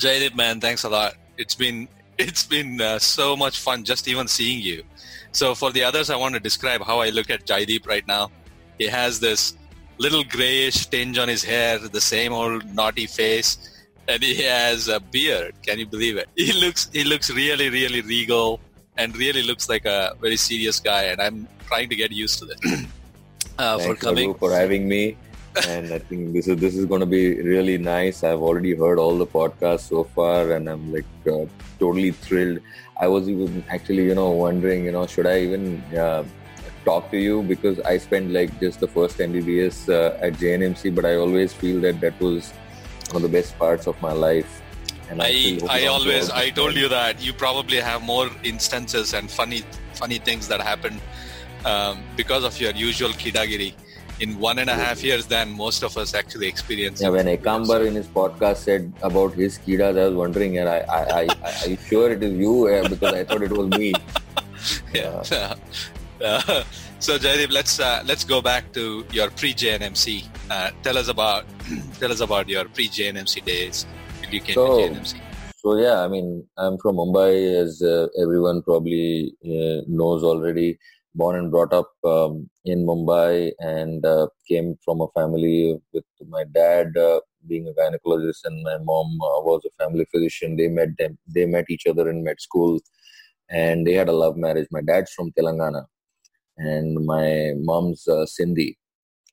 Jaideep, man, thanks a lot. It's been it's been uh, so much fun just even seeing you. So for the others, I want to describe how I look at Jaideep right now. He has this little grayish tinge on his hair, the same old naughty face, and he has a beard. Can you believe it? He looks he looks really really regal and really looks like a very serious guy. And I'm trying to get used to this. uh, for coming for having me. And I think this is this is going to be really nice. I've already heard all the podcasts so far, and I'm like uh, totally thrilled. I was even actually, you know, wondering, you know, should I even uh, talk to you because I spent like just the first MBBS uh, at JNMC, but I always feel that that was one of the best parts of my life. And I, I, I always, I told you that you probably have more instances and funny, funny things that happened um, because of your usual kidagiri in one and a half years than most of us actually experience. Yeah, when Ekambar in his podcast said about his kidas, I was wondering, and I, I, I, are you sure it is you? because I thought it was me. yeah. Uh, so Jaideep, let's uh, let's go back to your pre-JNMC. Uh, tell us about tell us about your pre-JNMC days. You came so, to JNMC. So yeah, I mean, I'm from Mumbai, as uh, everyone probably uh, knows already born and brought up um, in Mumbai and uh, came from a family with my dad uh, being a gynecologist and my mom uh, was a family physician. They met them. They met each other in med school, and they had a love marriage. My dad's from Telangana, and my mom's uh, Sindhi.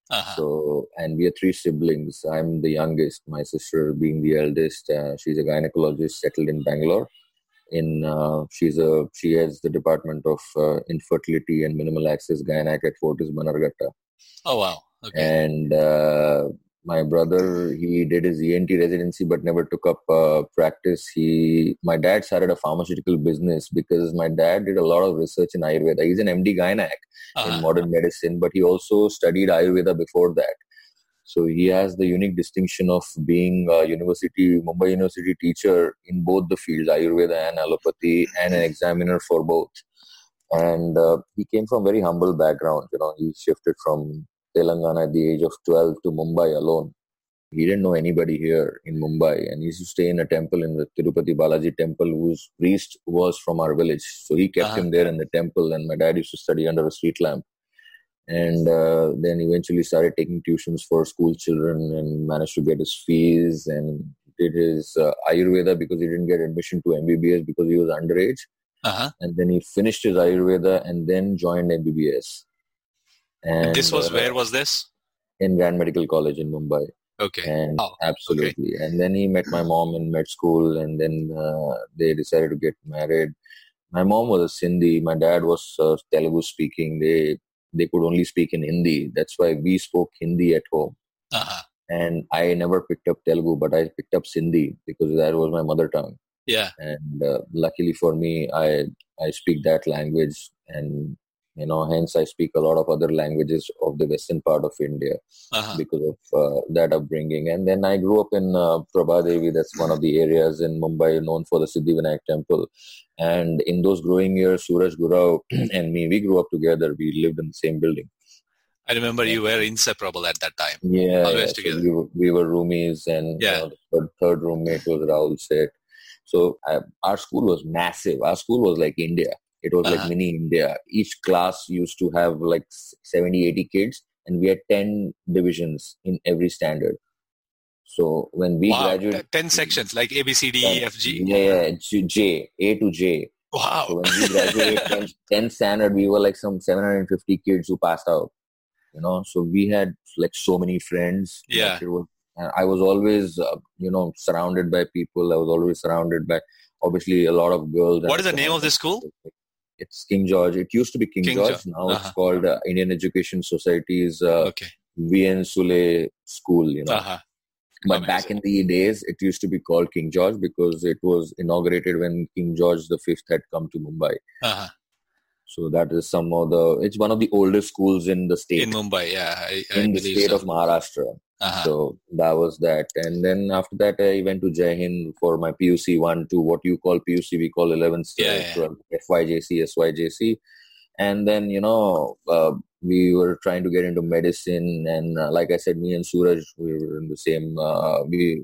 Uh-huh. So, and we are three siblings. I'm the youngest. My sister, being the eldest, uh, she's a gynecologist settled in Bangalore in uh, she's a she has the department of uh, infertility and minimal access gynac at Fortis Bannerghatta. Oh wow! Okay. And uh, my brother he did his ENT residency but never took up uh, practice. He my dad started a pharmaceutical business because my dad did a lot of research in Ayurveda. He's an MD gynac uh-huh. in modern medicine, but he also studied Ayurveda before that. So he has the unique distinction of being a university, Mumbai University teacher in both the fields, Ayurveda and allopathy, and an examiner for both. And uh, he came from very humble background. You know, he shifted from Telangana at the age of 12 to Mumbai alone. He didn't know anybody here in Mumbai, and he used to stay in a temple in the Tirupati Balaji temple, whose priest was from our village. So he kept uh-huh. him there in the temple, and my dad used to study under a street lamp and uh, then eventually started taking tuitions for school children and managed to get his fees and did his uh, ayurveda because he didn't get admission to mbbs because he was underage uh-huh. and then he finished his ayurveda and then joined mbbs and, this was uh, where was this in Grant medical college in mumbai okay and oh, absolutely okay. and then he met my mom in med school and then uh, they decided to get married my mom was a Sindhi. My dad was uh, Telugu speaking. They they could only speak in Hindi. That's why we spoke Hindi at home. Uh-huh. And I never picked up Telugu, but I picked up Sindhi because that was my mother tongue. Yeah. And uh, luckily for me, I I speak that language, and you know, hence I speak a lot of other languages of the western part of India uh-huh. because of uh, that upbringing. And then I grew up in uh, Prabhadevi. That's one of the areas in Mumbai known for the Siddhivinayak temple. And in those growing years, Suraj Gurau and me, we grew up together. We lived in the same building. I remember you were inseparable at that time. Yeah, always yeah. together. So we, were, we, were, roomies, and yeah. You third, third, roommate was Rahul Seth. So I, our school was massive. Our school was like India. It was uh-huh. like mini India. Each class used to have like 70, 80 kids, and we had 10 divisions in every standard. So when we wow, graduated, ten sections like A, B, C, D, E, F, G. Yeah, J, A to J. Wow. So when we graduated 10, standard, we were like some 750 kids who passed out. You know, so we had like so many friends. Yeah. Was, I was always, uh, you know, surrounded by people. I was always surrounded by, obviously, a lot of girls. What is the name of the school? It's King George. It used to be King, King George. George. Now uh-huh. it's called uh, Indian Education Society's uh, okay. VN Sule School. You know. Uh-huh. But Amazing. back in the days, it used to be called King George because it was inaugurated when King George the Fifth had come to Mumbai. Uh-huh. So that is some of the. It's one of the oldest schools in the state. In Mumbai, yeah, I, I in the state so. of Maharashtra. Uh-huh. So that was that, and then after that, I went to Jai Hind for my PUC one to what you call PUC, we call 11th, yeah, yeah. FYJC, SYJC, and then you know uh, we were trying to get into medicine and uh, like i said me and suraj we were in the same uh, we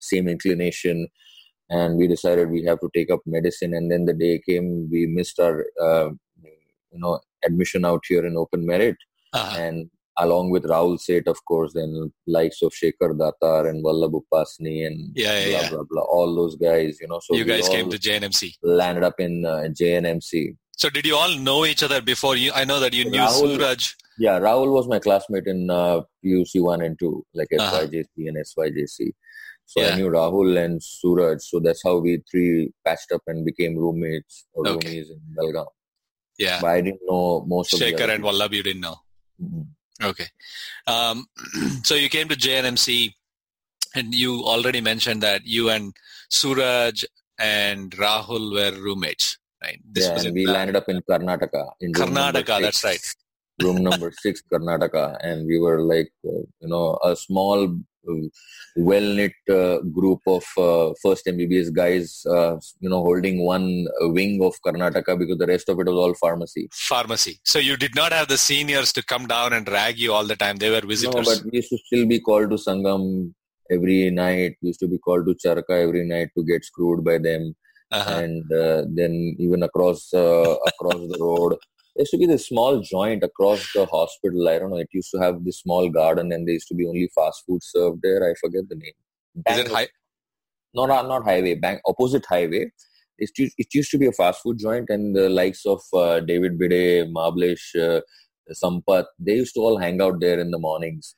same inclination and we decided we have to take up medicine. And then the day came, we missed our, uh, you know, admission out here in open merit, Uh-huh. and along with Rahul Seth, of course, then likes of Shekhar Datar and Vallabh Upasni and Yeah, yeah, blah yeah. blah blah, all those guys, you know. So you guys came to JNMC. landed up in uh, JNMC. So did you all know each other before you? I know that you knew Rahul- Suraj. Yeah, Rahul was my classmate in uh, PUC one and two, like Uh-huh. SYJC and SYJC. So Yeah. I knew Rahul and Suraj. So that's how we three patched up and became roommates or Okay. roomies in Belgaum. Yeah. But I didn't know most of Shekhar and Vallabh, you didn't know. people. Okay. Um, so you came to JNMC and you already mentioned that you and Suraj and Rahul were roommates, right? yeah, was and we landed up in Karnataka. In Karnataka, that's right. room number six, Karnataka, and we were like, uh, you know, a small, uh, well-knit uh, group of uh, first MBBS guys, uh, you know, holding one uh, wing of Karnataka because the rest of it was all pharmacy. Pharmacy. So you did not have the seniors to come down and drag you all the time. They were visitors. No, but we used to still be called to Sangam every night. We used to be called to Charaka every night to get screwed by them. uh-huh. and uh, then even across uh, across the road there used to be this small joint across the hospital i don't know it used to have this small garden and there used to be only fast food served there i forget the name Is it high? no not, not highway bank opposite highway it, used- it used to be a fast food joint and the likes of uh, david bide mablesh uh, sampath they used to all hang out there in the mornings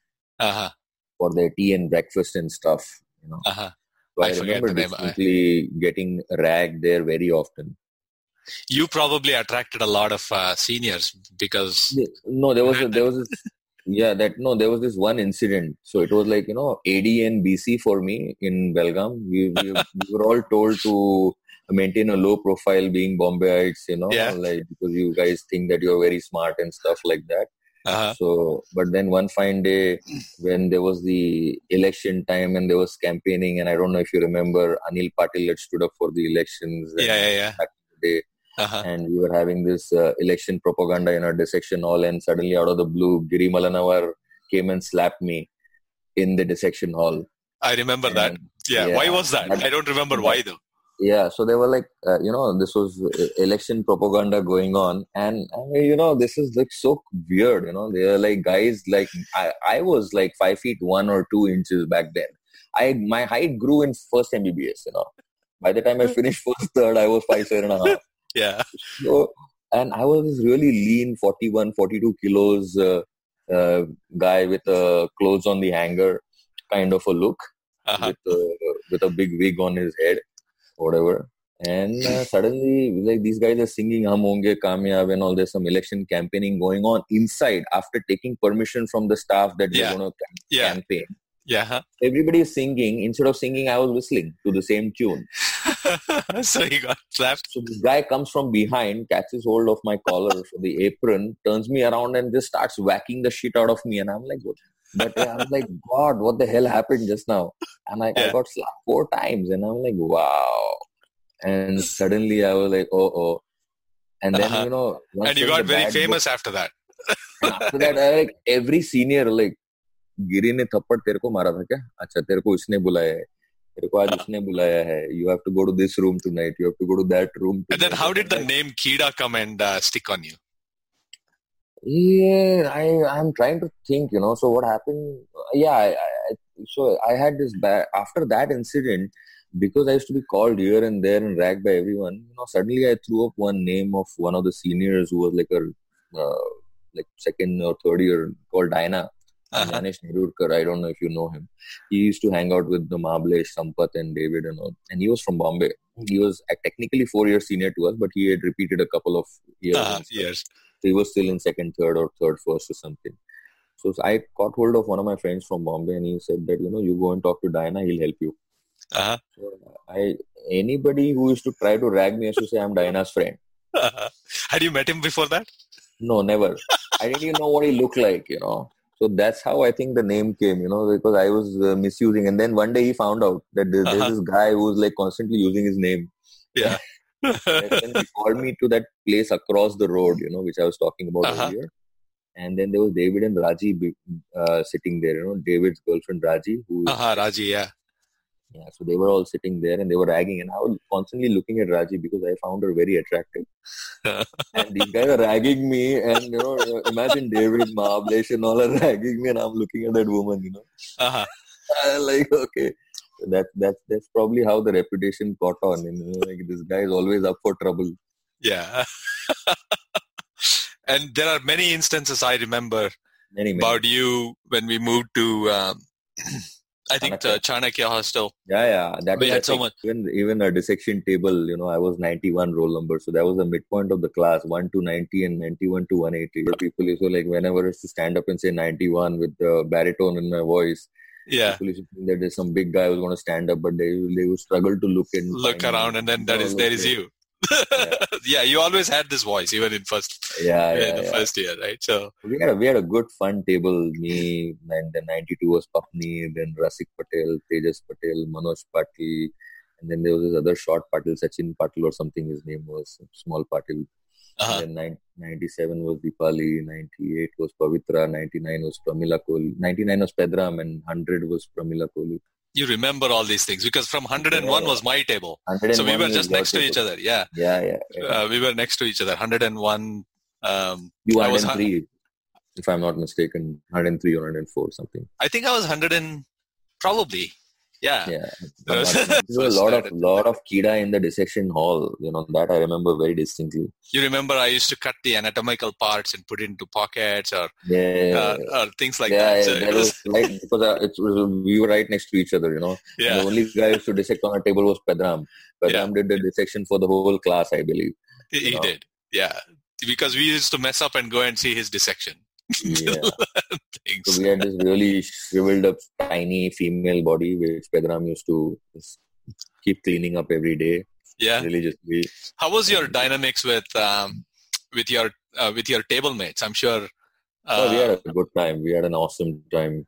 Uh-huh. for their tea and breakfast and stuff you know Uh-huh. so I i, remember name. I- getting ragged there very often You probably attracted a lot of uh, seniors because No, there was a, there was this, yeah that no there was this one incident. So it was like you know AD and BC for me in Belgaum. We, we, we were all told to maintain a low profile, being Bombayites, you know, Yeah. like because you guys think that you're very smart and stuff like that. uh-huh. So, but then one fine day when there was the election time and there was campaigning, and I don't know if you remember, Anil Patil had stood up for the elections. yeah, yeah, yeah. back in the day Uh-huh. and we were having this uh, election propaganda in our dissection hall and suddenly out of the blue giri malanawar came and slapped me in the dissection hall I remember that. Yeah. yeah, Why was that? I don't remember why though. yeah so they were like uh, you know this was uh, election propaganda going on and I mean, you know this is like so weird you know they are like guys like i, I was like five feet one or two inches back then i my height grew in first mbbs you know by the time i finished first third i was five seven and a half Yeah. So, and I was this really lean, 41, 42 kilos uh, uh, guy with uh, clothes on the hanger kind of a look, Uh-huh. with, uh, with a big wig on his head, whatever. And uh, suddenly, like these guys are singing "Hum Honge Kamyab" and all. There's some election campaigning going on inside after taking permission from the staff that they're Yeah. going to Yeah. campaign. Yeah. Everybody is singing. Instead of singing, I was whistling to the same tune. so he got slapped. So this guy comes from behind, catches hold of my collar for the apron, turns me around and just starts whacking the shit out of me. And I'm like, what? But uh, I'm like, God, what the hell happened just now? And I, I Yeah. got slapped four times. And I'm like, wow. And suddenly I was like, oh, oh. And then, Uh-huh. you know, once And you there's got the very bad famous after that. book- and after that, I, like every senior, like, गिरी ने थप्पड़ तेरे को मारा था क्या अच्छा तेरे को इसने बुलाया है तेरे को आज उसने बुलाया है you have to go to this room tonight you have to go to that room And then how did the name Kida come and uh, stick on you? Yeah, I I'm trying to think. You know, so what happened? Yeah, I, I, so I had this bad after that incident because I used to be called here and there and ragged by everyone. You know, suddenly I threw up one name of one of the seniors who was like a uh, like second or third year called Diana. Uh-huh. Ganesh Nerurkar, I don't know if you know him. He used to hang out with the Mablesh, Sampath, and David and all. And he was from Bombay. He was technically four years senior to us, but he had repeated a couple of years. Uh-huh. stuff. Yes. he was still in second, third, or third, first, or something. So I caught hold of one of my friends from Bombay, and he said that you know you go and talk to Diana, he'll help you. Uh-huh. So I anybody who used to try to rag me used to say I'm Diana's friend. Uh-huh. Had you met him before that? No, never. I didn't even know what he looked like, you know. So that's how I think the name came, you know, because I was uh, misusing. And then one day he found out that there's Uh-huh. this guy who was like constantly using his name. Yeah. And then he called me to that place across the road, you know, which I was talking about Uh-huh. earlier. And then there was David and Raji uh, sitting there, you know, David's girlfriend Raji, who uh-huh, Raji, yeah. Yeah, so they were all sitting there and they were ragging, and I was constantly looking at Raji because I found her very attractive. and these guys are ragging me, and you know, imagine David Mahablesh and all are ragging me, and I'm looking at that woman, you know. Uh-huh. I'm like, okay, so that that's that's probably how the reputation caught on. And, You know, like this guy is always up for trouble. Yeah. and there are many instances I remember Many, many. about you when we moved to, um, I think, the uh, Chanakya hostel. Yeah, yeah. That We was, had so much- Even even a dissection table, you know, I was 91 roll number, so that was the midpoint of the class, one to 90 and 91 to 180. The People used to like whenever I used to stand up and say 91 with the baritone in my voice. Yeah. People used to think that there's some big guy who's going to stand up, but they they would struggle to look and Look around and then that is there is you. yeah, you always had this voice even in first Yeah, in yeah, the yeah. first year, right? So We had a we had a good fun table. Me and then 92 was Papni, then Rasik Patel, Tejas Patel, Manoj Patil, and then there was this other short Patil, Sachin Patil or something. His name was small Patil. uh-huh. And then nine- 97 was Dipali, 98 was Pavitra, 99 was Pramila Kohli, 99 was Pedram, and 100 was Pramila Kohli. You remember all these things because from 101 Yeah. was my table. So we were just next to each other. Yeah. Yeah, yeah. yeah. Uh, we were next to each other. 101. Um, you was 103, if I'm not mistaken, 103 or 104 something. I think I was 100 and probably. Yeah. Yeah, That was- But there was a lot of lot of kida in the dissection hall. You know that I remember very distinctly. You remember I used to cut the anatomical parts and put it into pockets or, Yeah, uh, or things like yeah, that. yeah, So that it was, was right because it was we were right next to each other. You know, And yeah. the only guy who used to dissect on a table was Pedram. Pedram Yeah. did the dissection for the whole class, I believe. He, he did. Yeah. Because we used to mess up and go and see his dissection. Yeah. So we had this really shriveled up, tiny female body, which Pedram used to keep cleaning up every day yeah. religiously. How was your dynamics with um, with your uh, with your table mates? I'm sure. Uh, oh, we had a good time. We had an awesome time.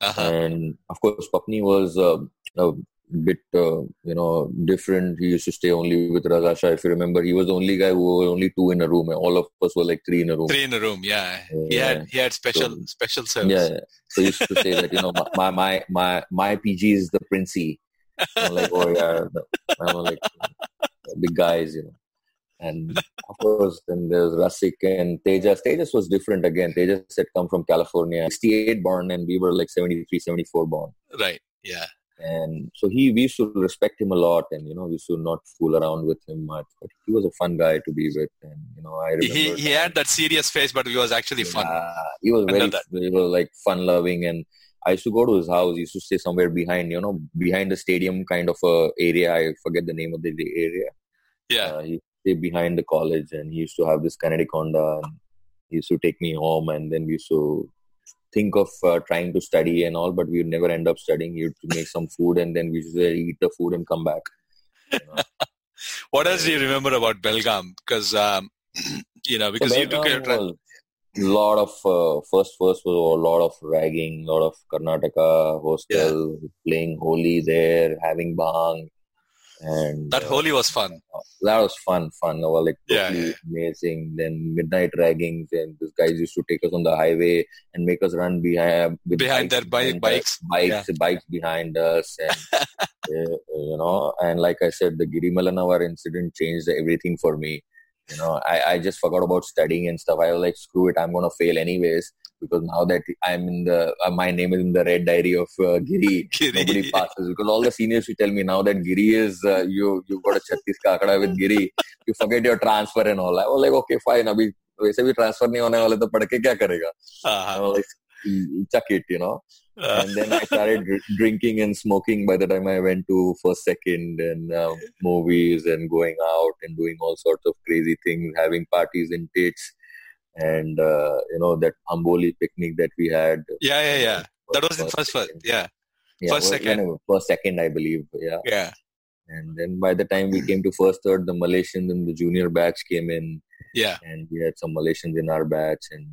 uh-huh. and of course Papni was uh, a bit uh, you know different he used to stay only with Raza Shah if you remember he was the only guy who were only two in a room all of us were like three in a room Three in a room. Yeah. He had he had special So- special service. yeah, yeah. so he used to say that you know my my my my PG is the princey I'm like oh yeah I'm like big guys you know and of course then there's Rasik and Tejas Tejas was different again Tejas had come from California 68 born and we were like 73 74 born Right. Yeah. And so he we used to respect him a lot and you know we used to not fool around with him much but he was a fun guy to be with and you know i remember He he had that serious face, but he was actually fun. Yeah, he was very he was like fun loving and i used to go to his house he used to stay somewhere behind you know behind the stadium kind of a area i forget the name of the the area Yeah. uh, he used to stay behind the college and he used to have this Kinetic Honda and he used to take me home and then we used to think of uh, trying to study and all but we would never end up studying to make some food and then we used to eat the food and come back you know. What else do you remember about Belgaum? Because um, you know, because So you took Belgaum lot of uh, first first was a lot of ragging a lot of Karnataka hostel playing Holi there having bang and that uh, Holi was fun. that was fun, fun. It was like Yeah, totally yeah. amazing. Then midnight raggings, and these guys used to take us on the highway and make us run behind Behind their bike- bikes. bikes, bikes behind us, and uh, you know. And like I said, the Giri Malanawar incident changed everything for me. You know, I, I just forgot about studying and stuff. I was like, screw it, I'm gonna fail anyways because now that I'm in the uh, my name is in the red diary of uh, Giri, Giri. nobody passes because all the seniors will tell me now that Giri is uh, you you got a Chhattis ka akada with Giri you forget your transfer and all I was like okay fine अभी वैसे भी transfer नहीं होने वाले तो पढ़ के क्या करेगा I Uh-huh. was like chuck it you know Uh, and then I started dr- drinking and smoking by the time I went to first second and uh, movies and going out and doing all sorts of crazy things having parties in tits and uh, you know that Amboli picnic that we had yeah, yeah, yeah. That was in first first. Yeah, yeah, first, second. first second I believe yeah yeah. and then by the time we came to first third the malaysians and the junior batch came in Yeah. and we had some malaysians in our batch and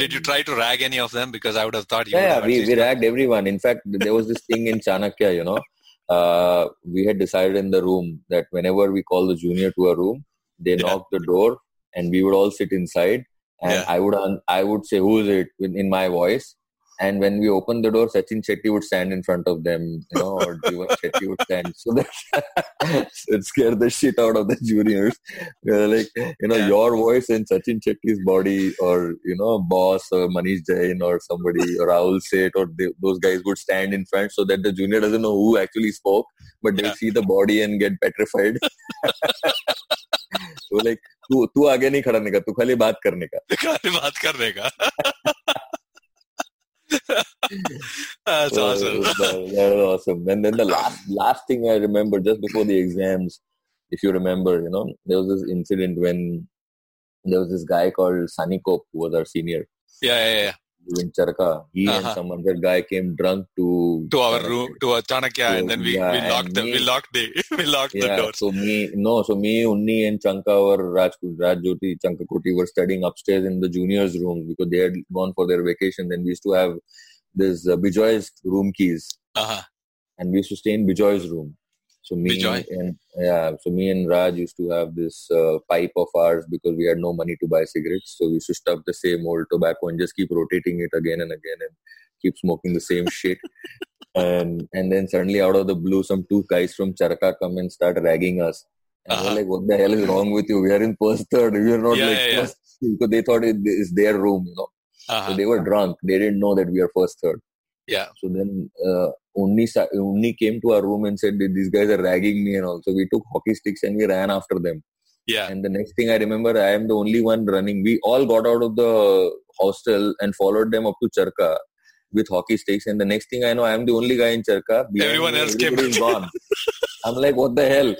Did you try to rag any of them? Because I would have thought you. yeah, yeah we, we ragged everyone in fact there was this thing in chanakya you know uh, we had decided in the room that whenever we call the junior to a room they Yeah. knock the door and we would all sit inside and Yeah. i would i would say who is it in, in my voice and when we opened the door, Sachin Shetty would stand in front of them, you know, or Jivan Shetty would stand. So that it scared the shit out of the juniors. They're like, you know, yeah. your voice and Sachin Shetty's body, or you know, boss or Manish Jain or somebody or Rahul Seth or they, those guys would stand in front so that the junior doesn't know who actually spoke, but they yeah. see the body and get petrified. so like, tu tu aage nahi खड़ा नहीं का तू खाली बात करने का खाली बात करने That's So, awesome. that, that was awesome. And then the last last thing I remember just before the exams, if you remember, you know, there was this incident when there was this guy called Sunny Cope who was our senior Yeah, yeah, yeah. In Charka. He and Uh-huh. some other guy came drunk to To our Chanakya. room, to our Chanakya, and then we, Yeah, we locked the we locked the we locked the Yeah, so me no, so me, Unni and Chanka were Raj Raj Jyoti, Chankakoti were studying upstairs in the juniors' room because they had gone for their vacation. Then we used to have this uh, Bijoy's room keys. Uh-huh. and we used to stay in Bijoy's room. So me Bijoy? and yeah, so me and Raj used to have this uh, pipe of ours because we had no money to buy cigarettes. So we used to stuff the same old tobacco and just keep rotating it again and again and keep smoking the same shit. And and then suddenly out of the blue, some two guys from Charka come and start ragging us. And Uh-huh. we're like, what the hell is wrong with you? We are in first third. We are not Yeah, like yeah, yeah. they thought it is their room, you know. So Uh-huh. they were drunk. They didn't know that we are first third. Yeah. So then uh, only only came to our room and said these guys are ragging me and also we took hockey sticks and we ran after them. Yeah. And the next thing i remember i am the only one running. We all got out of the hostel and followed them up to charka with hockey sticks. And the next thing i know i am the only guy in charka. Everyone else came is gone. I'm like what the hell?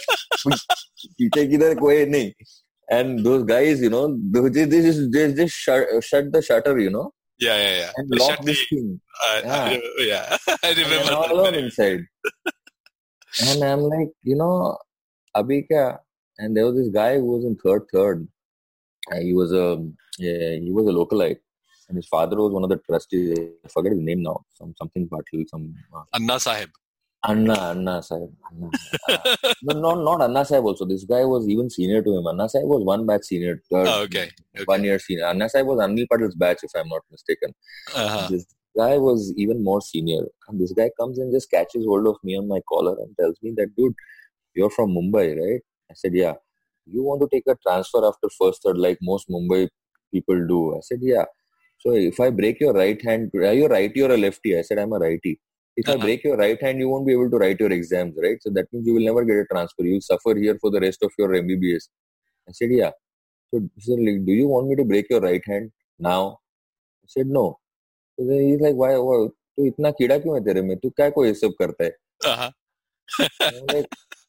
and those guys you know they just, they just shut, shut the shutter you know. Yeah, yeah, yeah. and lock shut this the- thing. I- I- yeah. I remember I'm all alone inside. and I'm like, you know, abhi kya? And there was this guy who was in third third. Uh, he was a yeah, he was a localite, and his father was one of the trustees. I forget his name now. Some something Patil, some uh, Anna Sahib. Anna Anna Sahib. Anna. Uh, no, no, not Anna Sahib. Also, this guy was even senior to him. Anna Sahib was one batch senior, third, Oh, okay. okay. one year senior. Anna Sahib was Anil Patil's batch, if I'm not mistaken. Uh-huh. This guy was even more senior. And this guy comes and just catches hold of me on my collar and tells me that, dude, you're from Mumbai, right? I said, yeah. You want to take a transfer after first third like most Mumbai people do? I said, yeah. So if I break your right hand, are you a righty or a lefty? I said, I'm a righty. If Uh-huh. I break your right hand, you won't be able to write your exams, right? So that means you will never get a transfer. You'll suffer here for the rest of your MBBS. I said, yeah. So he said, like, do you want me to break your right hand now? I said, no. So then he's like, why, why तू इतना कीड़ा क्यों है तेरे में तू क्या को ये सब करता है Uh-huh.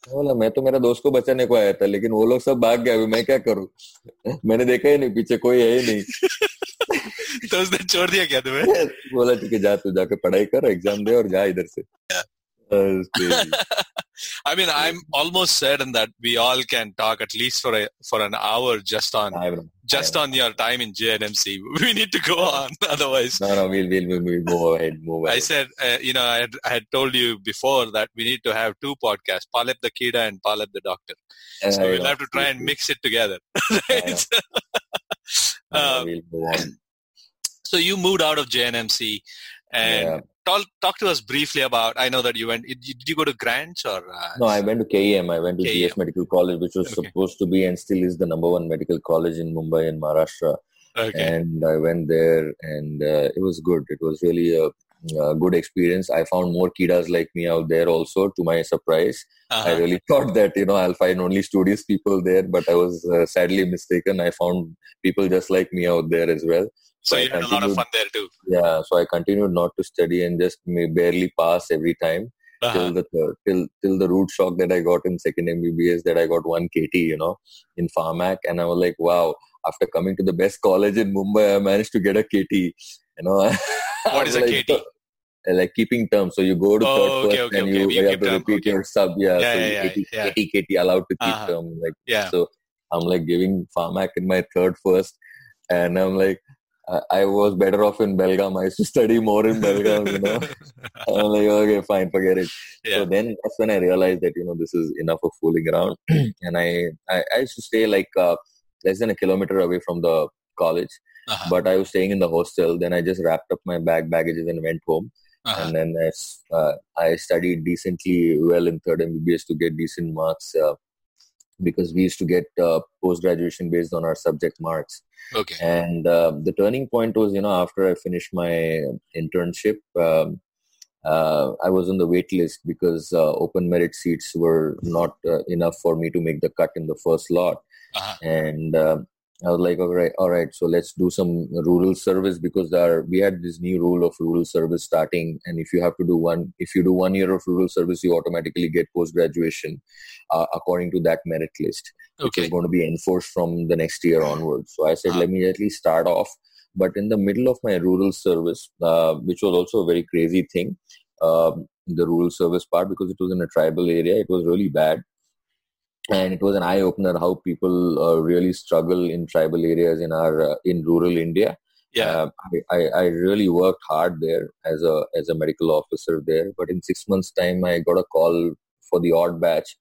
बोला मैं तो मेरा दोस्त को बचाने को आया था लेकिन वो लोग सब भाग गए अभी मैं क्या करूँ मैंने देखा ही नहीं पीछे कोई है ही नहीं तो उसने छोड़ दिया क्या तुम्हें बोला ठीक है जा तू जाके पढ़ाई कर एग्जाम दे और जा इधर से Uh, it's crazy. I mean, I'm almost certain that we all can talk at least for a for an hour just on I don't know. just on your time in JNMC. We need to go on, otherwise. No, no, we'll, we'll, we'll, we'll move ahead, move I ahead. said, uh, you know, I had, I had told you before that we need to have two podcasts, Palep the Kida and Palep the Doctor. Uh, So I we'll know. have to try and mix it together. I right? I know, Um, we'll move on. so you moved out of JNMC and Yeah. talk, talk to us briefly about, I know that you went, did you go to Grants or? Uh, No, I went to KEM. I went to KEM. GS Medical College, which was Okay. supposed to be and still is the number one medical college in Mumbai and Maharashtra. okay. and I went there, and uh, it was good. It was really a, good experience. I found more kidas like me out there also. To my surprise, I Uh-huh. really thought that you know I'll find only studious people there, but I was uh, sadly mistaken. I found people just like me out there as well. So I you had a lot of continued- fun there too. Yeah, so I continued not to study and just barely pass every time Uh-huh. till the third, till till the root shock that I got in second MBBS that I got one KT, you know, in Pharmac, and I was like, wow. After coming to the best college in Mumbai, I managed to get a KT. You know, What is a like, KT? Like keeping terms. So you go to Oh, third okay, first okay, and okay. you, have to term, repeat your sub. Yeah, Yeah, so yeah, yeah, KT, yeah. KT, KT allowed to keep Uh-huh. term. Like Yeah. so, I'm like giving Pharmac in my third first, and I'm like. I was better off in Belgaum. I used to study more in Belgaum, you know. I'm like, okay, fine, forget it. Yeah. So then that's when I realized that you know this is enough of fooling around, and I I, I used to stay like uh, less than a kilometer away from the college, Uh-huh. but I was staying in the hostel. Then I just wrapped up my bag baggages and went home. Uh-huh. And then I, uh, I studied decently well in third MBBS to get decent marks uh, because we used to get uh, post graduation based on our subject marks. Okay. And uh, the turning point was, you know, after I finished my internship, um, uh, I was on the wait list because uh, open merit seats were not uh, enough for me to make the cut in the first lot. Uh-huh. And uh, I was like, all right, all right, so let's do some rural service because our, we had this new rule of rural service starting. And if you have to do one, if you do one year of rural service, you automatically get post graduation uh, according to that merit list which is Okay. going to be enforced from the next year onwards. So I said, Uh-huh. let me at least start off. But in the middle of my rural service, uh, which was also a very crazy thing, um, the rural service part, because it was in a tribal area, it was really bad. And it was an eye opener how people uh, really struggle in tribal areas in our uh, in rural India. Yeah. Uh, I, I, I really worked hard there as a as a medical officer there. But in six months' time, I got a call for the odd batch,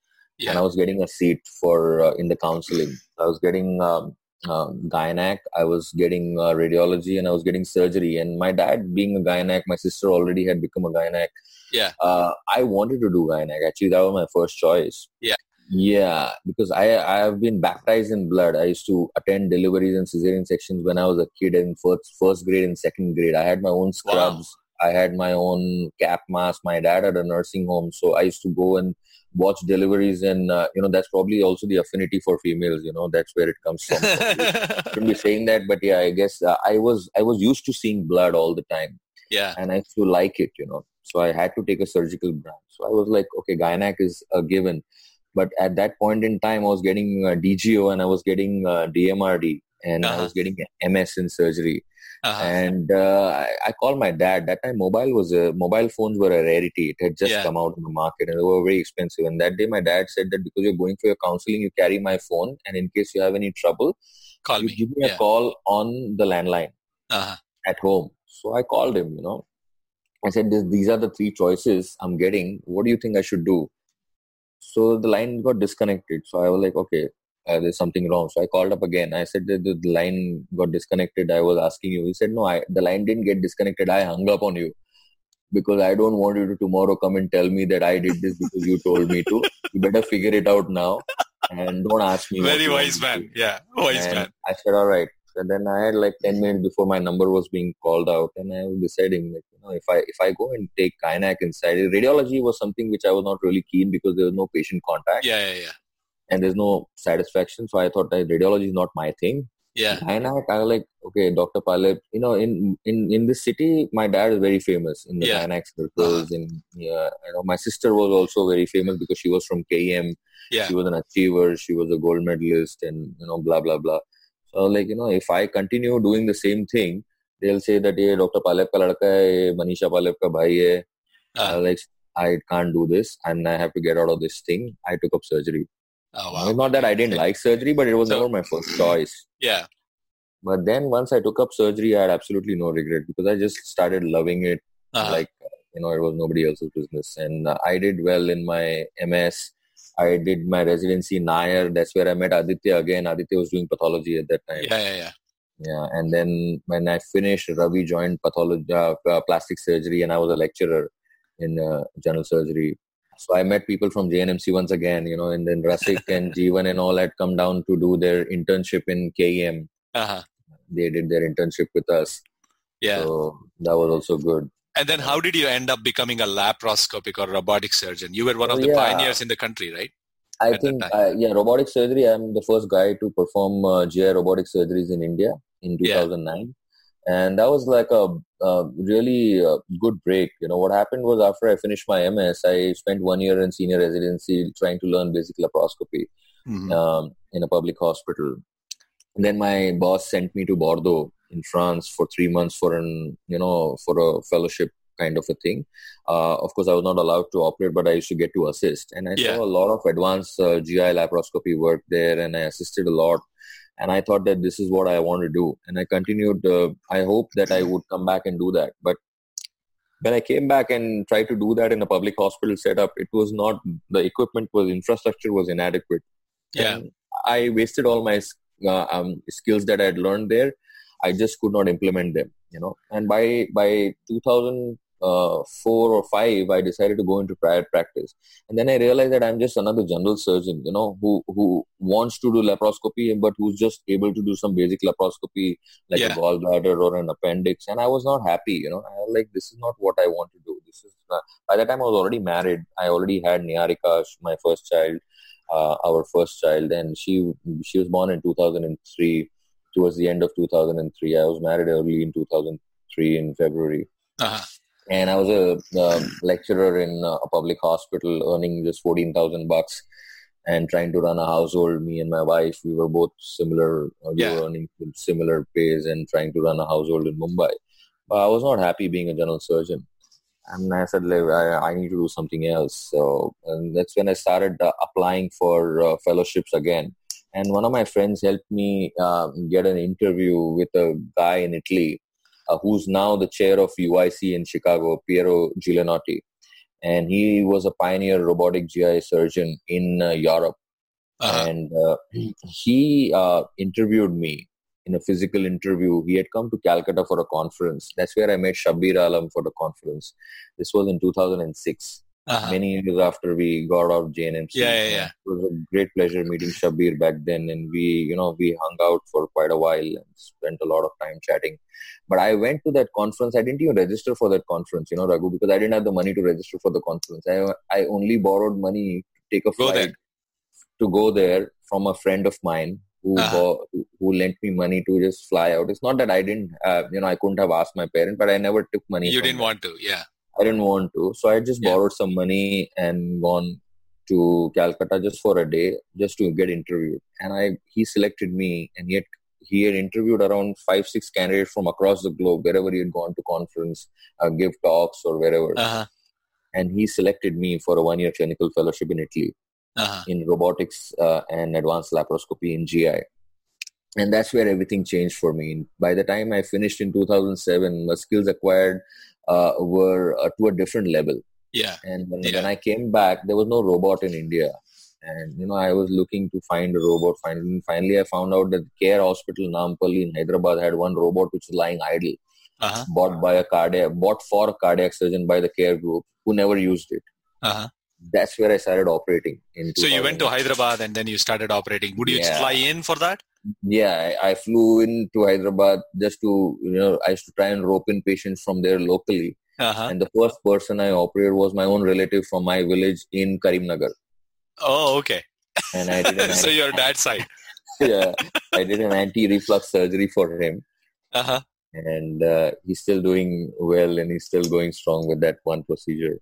and I was getting a seat for uh, in the counseling. I was getting um, gynac, I was getting uh, radiology, and I was getting surgery. And my dad, being a gynac, my sister already had become a gynac. Yeah. Uh, I wanted to do gynac. Actually, that was my first choice. Yeah. Yeah, because I I have been baptized in blood. I used to attend deliveries and cesarean sections when I was a kid in first first grade and second grade. I had my own scrubs. I had my own cap mask. My dad had a nursing home, so I used to go and watch deliveries, and uh, you know that's probably also the affinity for females. You know that's where it comes from. shouldn't be saying that, but yeah, I guess uh, I was I was used to seeing blood all the time, yeah. and I used to like it. You know, so I had to take a surgical branch. So I was like, okay, gynac is a given, but at that point in time, I was getting uh, DGO and I was getting uh, DMRD and I Uh-huh. was getting MS in surgery. Uh-huh. And uh, I, I called my dad. That time, mobile was a mobile phones were a rarity. It had just Yeah. come out in the market, and they were very expensive. And that day, my dad said that because you're going for your counseling, you carry my phone, and in case you have any trouble, Call you me. give me a call on the landline Uh-huh. at home. So I called him. You know, I said, "This- "These are the three choices I'm getting. What do you think I should do?" So the line got disconnected. So I was like, "Okay." Uh, there's something wrong. So I called up again. I said that the the line got disconnected. I was asking you. He said, no, I, the line didn't get disconnected. I hung up on you because I don't want you to tomorrow come and tell me that I did this because you told me to. You better figure it out now and don't ask me. Very wise man. Yeah. Wise and man. I said, all right. And then I had like 10 minutes before my number was being called out. And I was deciding, like, you know, if I, if I go and take gynac inside, radiology was something which I was not really keen because there was no patient contact Yeah, yeah, yeah. and there's no satisfaction. So I thought that radiology is not my thing. Yeah. gynac, I was like, okay, Dr. Palep, you know, in, in, in this city, my dad is very famous in the Yeah. gynac circles. And, yeah, you know, my sister was also very famous because she was from KEM Yeah. she was an achiever she was a gold medalist and you know blah blah blah so like you know if i continue doing the same thing they'll say that ye dr palep ka ladka hai ye manisha palep ka bhai hai. Uh, I like i can't do this and i have to get out of this thing. I took up surgery. Oh, wow. not that i didn't like surgery but it was So- never my first choice. Yeah. but then once i took up surgery i had absolutely no regret because i just started loving it. Uh-huh. like you know it was nobody else's business. And uh, i did well in my ms i did my residency in nair that's where i met aditya again. Aditya was doing pathology at that time. Yeah, yeah, yeah. yeah and then when i finished ravi joined pathology uh, uh, plastic surgery and i was a lecturer in uh, general surgery. So i met people from jnmc once again you know and then rasik and jeevan and all had come down to do their internship in kem Uh-huh. they did their internship with us. Yeah. so that was also good and then how did you end up becoming a laparoscopic or robotic surgeon? You were one of the yeah. pioneers in the country, right? I at think, uh, yeah, robotic surgery. I'm the first guy to perform uh, GI robotic surgeries in India in Yeah. 2009, and that was like a, a really uh, good break. You know, what happened was after I finished my MS, I spent one year in senior residency trying to learn basic laparoscopy Mhm. um, in a public hospital. And then my boss sent me to Bordeaux in France for three months for an you know for a fellowship kind of a thing. Uh, of course, I was not allowed to operate, but I used to get to assist, and I Yeah. saw a lot of advanced uh, GI laparoscopy work there, and I assisted a lot. And I thought that this is what I want to do, and I continued. Uh, I hope that I would come back and do that, but when I came back and tried to do that in a public hospital setup, it was not the equipment was infrastructure was inadequate. Yeah. And I wasted all my uh, um, skills that I had learned there, I just could not implement them. You know, and by by 2000 uh, or five, I decided to go into private practice, and then I realized that I'm just another general surgeon, you know, who who wants to do laparoscopy, but who's just able to do some basic laparoscopy, like yeah. a gallbladder or an appendix, and I was not happy, you know. I was like, this is not what I want to do. This is not. by the time I was already married. I already had Niharika, my first child, uh, our first child, and she she was born in 2003. Towards the end of 2003, I was married early in 2003 in February. Uh-huh and I was a uh, lecturer in a public hospital, earning just fourteen thousand bucks, and trying to run a household. Me and my wife, we were both similar. Uh, we yeah. were earning similar pays and trying to run a household in Mumbai. But I was not happy being a general surgeon, and I said, I, I need to do something else. So, and that's when I started uh, applying for uh, fellowships again. And one of my friends helped me um, get an interview with a guy in Italy uh, who's now the chair of UIC in Chicago, Piero Giulianotti. And he was a pioneer robotic GI surgeon in uh, Europe. Uh-huh. And uh, he uh, interviewed me in a physical interview. He had come to Calcutta for a conference. That's where I met Shabir Alam for the conference. This was in 2006 uh-huh. many years after we got off JNMC. Yeah, yeah, yeah. It was a great pleasure meeting Shabir back then, and we, you know, we hung out for quite a while and spent a lot of time chatting. But I went to that conference. I didn't even register for that conference, you know, Raghu, because I didn't have the money to register for the conference. I I only borrowed money to take a flight go to go there from a friend of mine who uh-huh. bought, who lent me money to just fly out. It's not that I didn't, uh, you know, I couldn't have asked my parents, but I never took money. You didn't them. want to, yeah. I didn't want to. So I just yeah. borrowed some money and gone to Calcutta just for a day, just to get interviewed. And I he selected me, and had he had interviewed around five six candidates from across the globe, wherever he had gone to conference, uh, give talks, or wherever. Uh-huh. And he selected me for a one year clinical fellowship in Italy uh-huh. in robotics uh, and advanced laparoscopy in GI. And that's where everything changed for me. By the time I finished in 2007, my skills acquired uh, were uh, to a different level. Yeah. And when, yeah. when I came back, there was no robot in India. And, you know, I was looking to find a robot. Finally, finally I found out that Care Hospital Nampally in Hyderabad had one robot which was lying idle. Uh-huh. Bought by a cardiac, bought for a cardiac surgeon by the Care Group who never used it. Uh-huh that's where I started operating. In so you went to Hyderabad and then you started operating. Would you yeah. fly in for that? Yeah, I, I, flew into Hyderabad just to you know I used to try and rope in patients from there locally. Uh-huh. And the first person I operated was my own relative from my village in Karimnagar. Oh, okay. And I did so your dad's side. yeah, I did an anti-reflux surgery for him. Uh-huh. And uh, he's still doing well, and he's still going strong with that one procedure.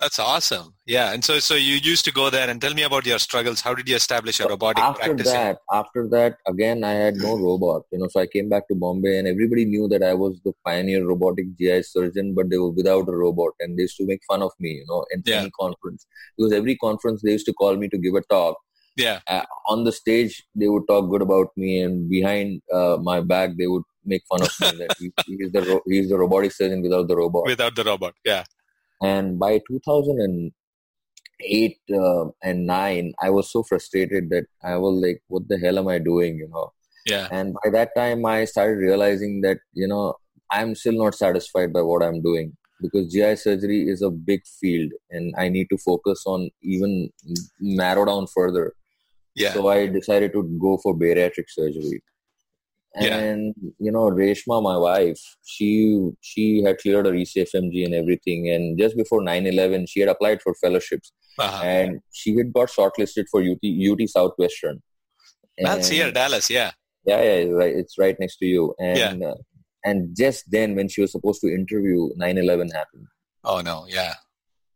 That's awesome. Yeah. And so, so you used to go there and tell me about your struggles. How did you establish a robotic after practice? that, after that, again, I had no robot, you know, so I came back to Bombay and everybody knew that I was the pioneer robotic GI surgeon, but they were without a robot and they used to make fun of me, you know, in yeah. any conference. Because every conference they used to call me to give a talk. Yeah. Uh, on the stage, they would talk good about me and behind uh, my back, they would make fun of me that he, he's the ro- he's the robotic surgeon without the robot. Without the robot, yeah. And by 2008 uh, and 9, I was so frustrated that I was like, what the hell am I doing, you know? Yeah. And by that time, I started realizing that, you know, I'm still not satisfied by what I'm doing because GI surgery is a big field and I need to focus on even narrow down further. Yeah. So I decided to go for bariatric surgery and yeah. you know reshma my wife she she had cleared her ecfmg and everything. And just before 9-11 she had applied for fellowships. Uh-huh. and she had got shortlisted for ut ut southwestern. That's here dallas yeah. Yeah yeah it's right it's right next to you. And yeah. uh, and just then when she was supposed to interview 9-11 happened. Oh no yeah.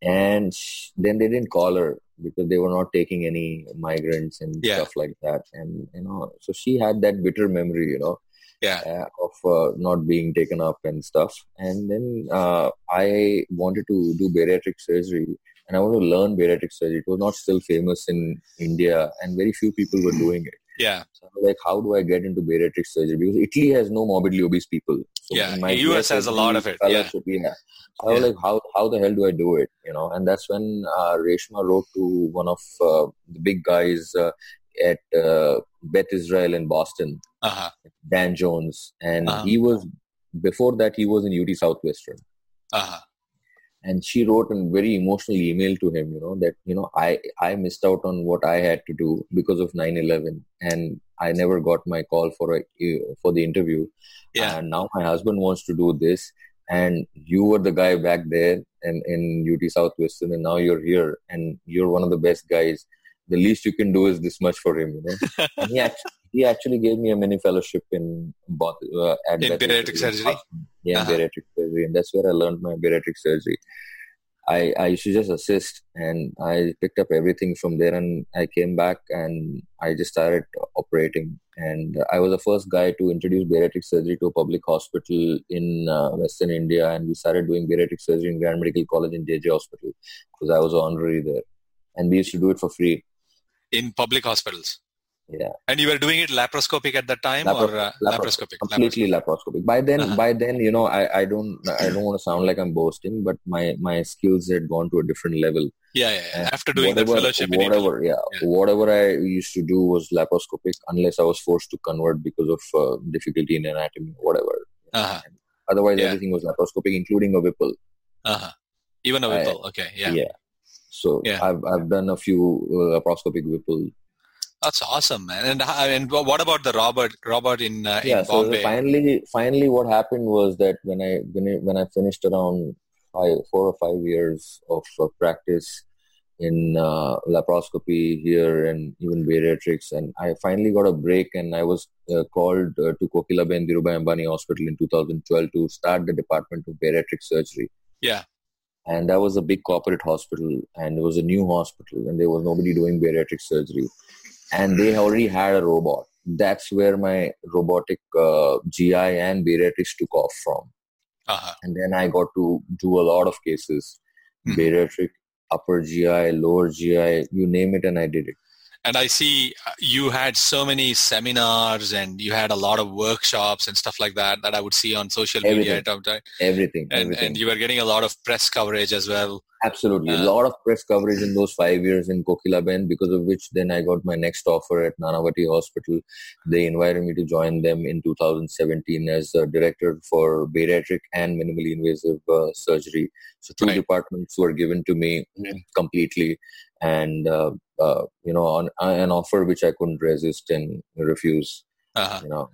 And she, then they didn't call her because they were not taking any migrants and yeah. stuff like that. And you know so she had that bitter memory you know yeah. uh, of uh, not being taken up and stuff. And then uh, i wanted to do bariatric surgery and i wanted to learn bariatric surgery. It was not still famous in india and very few people were doing it yeah. So like, how do I get into bariatric surgery? Because Italy has no morbidly obese people. So yeah. The US has a lot of it. Yeah. yeah. I was yeah. like, how, how the hell do I do it? You know, and that's when uh, Reshma wrote to one of uh, the big guys uh, at uh, Beth Israel in Boston. Uh-huh. Dan Jones, and Uh-huh. he was before that he was in UT Southwestern. Uh-huh. And she wrote a very emotional email to him you know that you know i i missed out on what i had to do because of 9-11 and i never got my call for a for the interview. Yeah. and now my husband wants to do this. And you were the guy back there in, in ut southwestern and now you're here. And you're one of the best guys. The least you can do is this much for him you know. And he actually, he actually gave me a mini fellowship in uh, at In bariatric surgery? yeah, Uh-huh. bariatric surgery, and that's where I learned my bariatric surgery. I I used to just assist, and I picked up everything from there. And I came back, and I just started operating. And I was the first guy to introduce bariatric surgery to a public hospital in uh, Western India, and we started doing bariatric surgery in Grant Medical College in JJ Hospital because I was honorary there, and we used to do it for free. In public hospitals. Yeah. And you were doing it laparoscopic at that time Lapro- or uh, laparoscopic? completely laparoscopic. By then, Uh-huh. by then, you know, I, I don't I don't want to sound like I'm boasting, but my my skills had gone to a different level. Yeah, yeah, yeah. After doing that whatever, fellowship in whatever, yeah, Yeah. whatever I used to do was laparoscopic, unless I was forced to convert because of uh, difficulty in anatomy, whatever. Uh-huh. Otherwise, Yeah. everything was laparoscopic, including a Whipple. Uh-huh. Even a I- Whipple. okay, yeah. Yeah so Yeah. I've I've done a few uh, laparoscopic Whipple. That's awesome, man. And uh, and what about the Robert Robert in uh, yeah in so finally finally what happened was that when i when I, when I finished around five four or five years of uh, practice in uh, laparoscopy here and even bariatrics and i finally got a break and i was uh, called uh, to kokilaben dhirubhai ambani hospital in 2012 to start the department of bariatric surgery Yeah. and that was a big corporate hospital and it was a new hospital and there was nobody doing bariatric surgery and they already had a robot that's where my robotic uh, gi and bariatrics took off from Uh-huh. and then i got to do a lot of cases Mhm. bariatric upper gi lower gi you name it and i did it And I see uh, you had so many seminars and you had a lot of workshops and stuff like that that I would see on social media Everything. time. everything And, everything and you were getting a lot of press coverage as well. Absolutely. Uh, a lot of press coverage in those five years in Kokilaben, because of which then I got my next offer at Nanavati Hospital. They invited me to join them in 2017 as a director for bariatric and minimally invasive uh, surgery. So two Right. departments were given to me completely, and uh, uh, you know, on, an offer which I couldn't resist and refuse. Uh-huh. You know,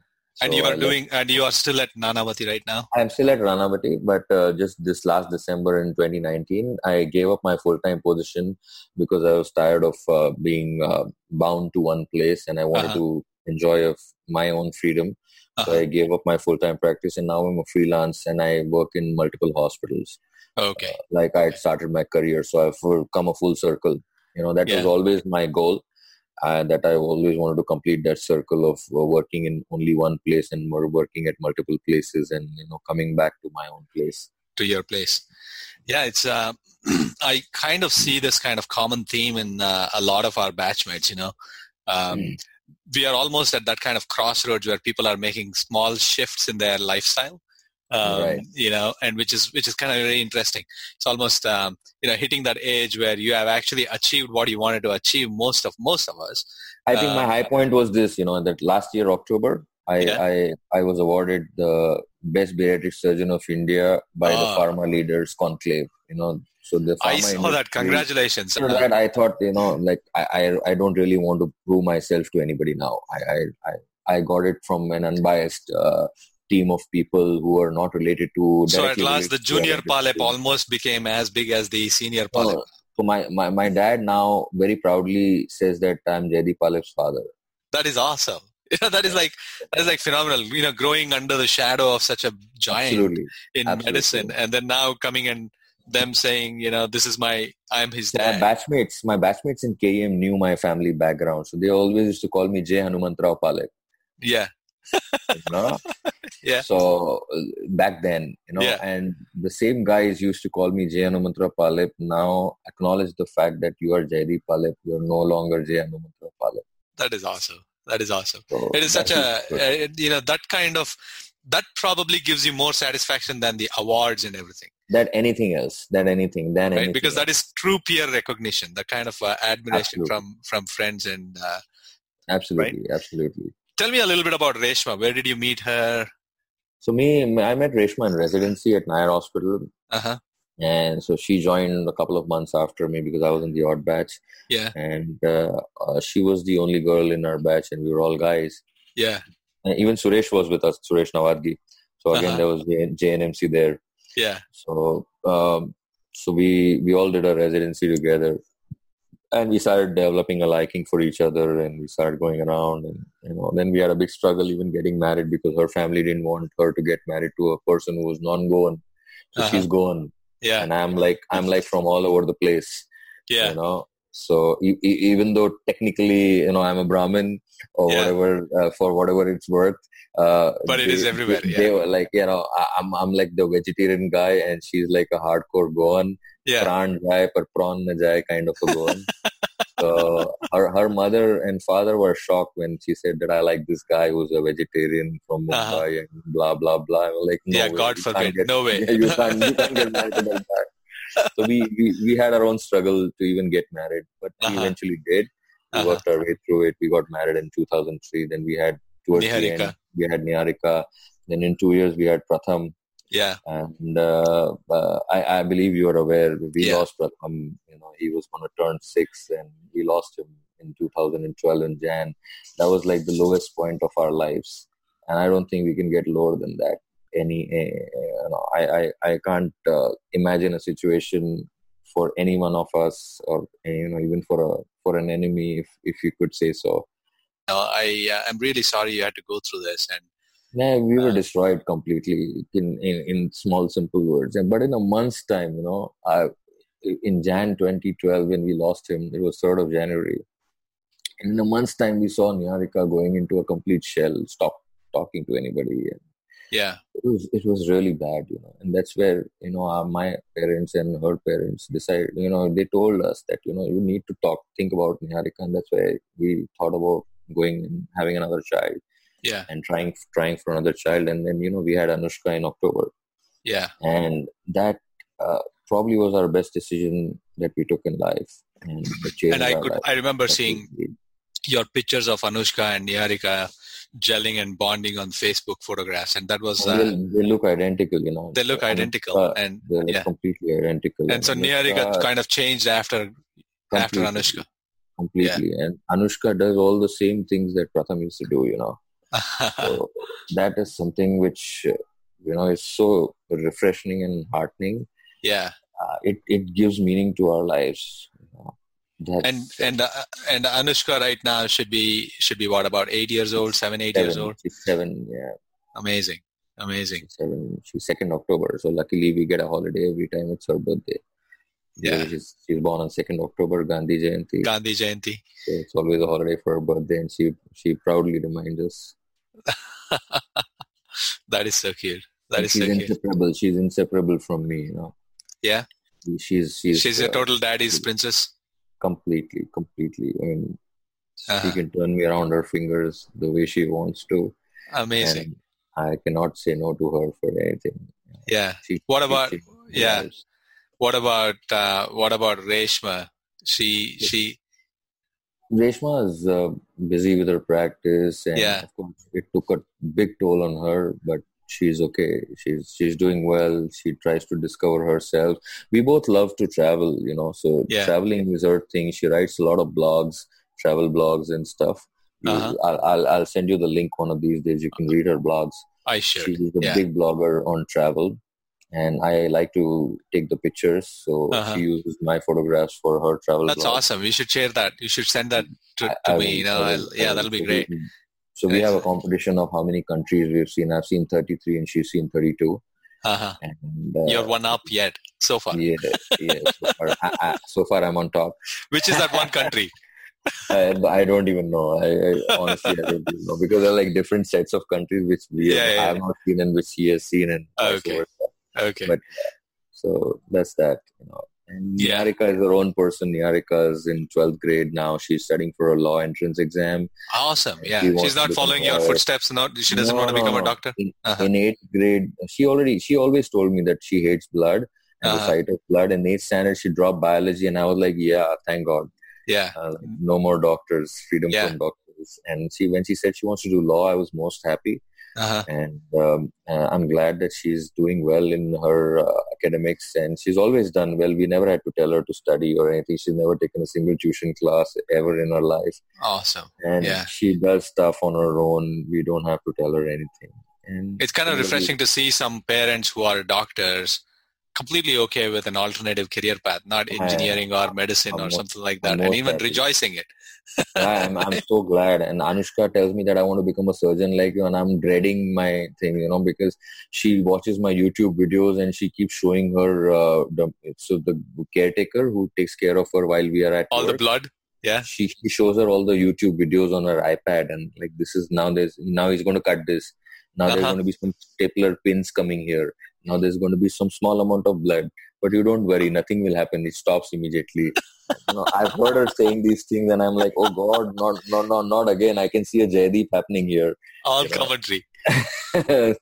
And So you I are left- doing, and you are still at Nanavati right now. I'm still at Nanavati, but uh, just this last December in 2019, I gave up my full-time position because I was tired of uh, being uh, bound to one place, and I wanted Uh-huh. to enjoy of my own freedom. So Uh-huh. I gave up my full-time practice, and now I'm a freelance, and I work in multiple hospitals. Okay. Like I had started my career, so I've come a full circle. You know, that was always my goal. Uh, that I always wanted to complete that circle of uh, working in only one place and more working at multiple places, and you know, coming back to my own place. to your place. Yeah, it's. Uh, I kind of see this kind of common theme in uh, a lot of our batchmates. You know, um, Mm. we are almost at that kind of crossroads where people are making small shifts in their lifestyle. Um, Right. You know, and which is which is kind of very interesting. It's almost um, you know hitting that age where you have actually achieved what you wanted to achieve. Most of most of us. I think my Uh, high point was this, you know, that last year October, I Yeah. I, I was awarded the best bariatric surgeon of India by the Ah. Pharma Leaders Conclave. You know, so the pharma I saw that. Congratulations. Uh, that, I thought, you know, like I, I I don't really want to prove myself to anybody now. I I I, I got it from an unbiased uh, team of people who are not related to. so at last, the junior Palep almost became as big as the senior Palep. So my, my, my dad now very proudly says that I'm Jaydeep Palep's father. That is awesome. You know, that is like that is like phenomenal. You know, growing under the shadow of such a giant Absolutely. in absolutely. medicine, and then now coming and them saying, you know, this is my, I'm his my dad. batchmates, my batchmates in KEM knew my family background, so they always used to call me Jay Hanumantrao Palep. Yeah? Yeah. So uh, back then, you know, Yeah. and the same guys used to call me Jay Hanumantrao Palep. Now acknowledge the fact that you are Jaydeep Palep. You are no longer Jay Hanumantrao Palep. that is awesome. That is awesome. So It is such a, good. uh, you know, that kind of, that probably gives you more satisfaction than the awards and everything, than anything else, than anything, than right? anything. Because that is true peer recognition, the kind of uh, admiration Absolutely. from from friends and uh, Absolutely, absolutely. Tell me a little bit about Reshma. Where did you meet her? So me, I met Reshma in residency at Nair Hospital. Uh-huh. And so she joined a couple of months after me because I was in the odd batch. Yeah. And uh, uh, she was the only girl in our batch, and we were all guys. Yeah. And even Suresh was with us, Suresh Nawadgi. So again, Uh-huh. there was JNMC there. Yeah. So um, so we we all did our residency together, and we started developing a liking for each other, and we started going around, and you know, then we had a big struggle even getting married because her family didn't want her to get married to a person who was non-Goan, so Uh-huh. she's Goan, Yeah. and I'm like I'm like from all over the place, Yeah. you know. So e- e- even though technically, you know, I'm a Brahmin or Yeah. whatever uh, for whatever it's worth, uh, But it is everywhere, yeah. they were like, you know, I, I'm I'm like the vegetarian guy, and she's like a hardcore Goan, Yeah. prawn jai par prawn na jai kind of a Goan. so her her mother and father were shocked when she said that I like this guy who's a vegetarian from Uh-huh. Mumbai and blah blah blah. Like, no Yeah, way, God you forbid. get- No way. yeah, you can't you can't get married that. So we, we we had our own struggle to even get married, but we Uh-huh. eventually did. We Uh-huh. worked our way through it. We got married in 2003. Then we had towards the end, we had Niharika. Then in two years we had Pratham, Yeah. and uh, uh, I, I believe you are aware we Yeah. lost Pratham. You know he was going to turn six, and we lost him in 2012 in Jan. That was like the lowest point of our lives, and I don't think we can get lower than that. Any, uh, you know, I, I, I can't uh, imagine a situation for any one of us, or you know, even for a for an enemy, if if you could say so. No, I uh, I'm really sorry you had to go through this, and Yeah, we were Uh, destroyed completely in, in, in small, simple words. And but in a month's time, you know, I, in Jan 2012 when we lost him, it was 3rd of January. And in a month's time, we saw Niharika going into a complete shell, stop talking to anybody. And yeah, it was it was really bad, you know. And that's where you know our, my parents and her parents decided, you know, they told us that you know you need to talk, think about Niharika, and that's why we thought about going and having another child yeah, and trying trying for another child. And then you know we had anushka in october. Yeah, and that uh, probably was our best decision that we took in life. And, and I could life I remember seeing your pictures of Anushka and Niharika gelling and bonding on Facebook photographs, and that was uh, they, they look identical you know. they look Anushka, identical, and they look yeah. completely identical. And so Niharika kind of changed after after Anushka. completely. And anushka does all the same things that pratham used to do you know so that is something which you know is so refreshing and heartening yeah, uh, it it gives meaning to our lives. That's and and uh, and Anushka right now should be should be what about eight years old, seven, eight years old. She's seven, yeah, Amazing, amazing. she's seven. She's second October, so luckily we get a holiday every time it's her birthday. Yeah. she's, she's born on second October, Gandhi Jayanti. Gandhi Jayanti. so it's always a holiday for her birthday, and she she proudly reminds us. that is so cute. That is she's so cute. inseparable. She's inseparable from me. You know. Yeah. She's she's She's a uh, total daddy's princess. completely, completely. I mean, Uh-huh. she can turn me around her fingers the way she wants to. Amazing. I cannot say no to her for anything. Yeah. She, What about- changed my yeah. What about uh, what about Reshma? She she Reshma is uh, busy with her practice, and Yeah. of course, it took a big toll on her. But she's okay. She's she's doing well. She tries to discover herself. We both love to travel, you know. So Yeah. traveling is her thing. She writes a lot of blogs, travel blogs and stuff. Uh-huh. I'll, I'll I'll send you the link one of these days. You can read her blogs. I should. She's a Yeah. big blogger on travel, and I like to take the pictures. So Uh-huh. she uses my photographs for her travel. That's blog. awesome. You should share that. You should send that to, to I me. will- You know, I will- I'll, yeah, I that'll be So great. we- So we have a competition of how many countries we've seen. I've seen 33 and she's seen 32. Uh-huh. And uh, You're one up yet so far. Yeah, yeah. So far, I, I, so far I'm on top. Which is that one country? I, I don't even know. I, I honestly I don't even know because there are like different sets of countries which we Yeah, have, yeah, I have not seen and which she has seen and Okay. Okay. But- So that's that. You know. And Yeah. Niharika is her own person. Niharika is in 12th grade now. She's studying for a law entrance exam. awesome. Yeah. She She's not following your footsteps. Not she doesn't No, want to become a doctor. In, Uh-huh. in eighth grade, she already she always told me that she hates blood and the Uh-huh. sight of blood. In eighth standard, she dropped biology, and I was like, yeah, thank God. Yeah. Uh, no more doctors, freedom Yeah. from doctors. And she, when she said she wants to do law, I was most happy. Uh-huh. And um, uh, I'm glad that she's doing well in her uh, academics, and she's always done well. We never had to tell her to study or anything. She's never taken a single tuition class ever in her life. Awesome. And Yeah. she does stuff on her own. We don't have to tell her anything. And It's kind of refreshing to see some parents who are doctors completely okay with an alternative career path, not engineering or medicine I'm or most- something like that, and even happy. rejoicing it. Yeah, I'm, I'm so glad. And Anushka tells me that I want to become a surgeon like you, and I'm dreading my thing, you know, because she watches my YouTube videos and she keeps showing her uh, the so the caretaker who takes care of her while we are at All the blood. Yeah. She, she shows her all the YouTube videos on her iPad, and like this is now there's now he's going to cut this. Now there's Uh-huh. going to be some stapler pins coming here. Now there's going to be some small amount of blood, but you don't worry, nothing will happen. It stops immediately. you know, I've heard her saying these things, and I'm like, oh God, not, not, not, not again. I can see a Jaydeep happening here. All Yeah. commentary.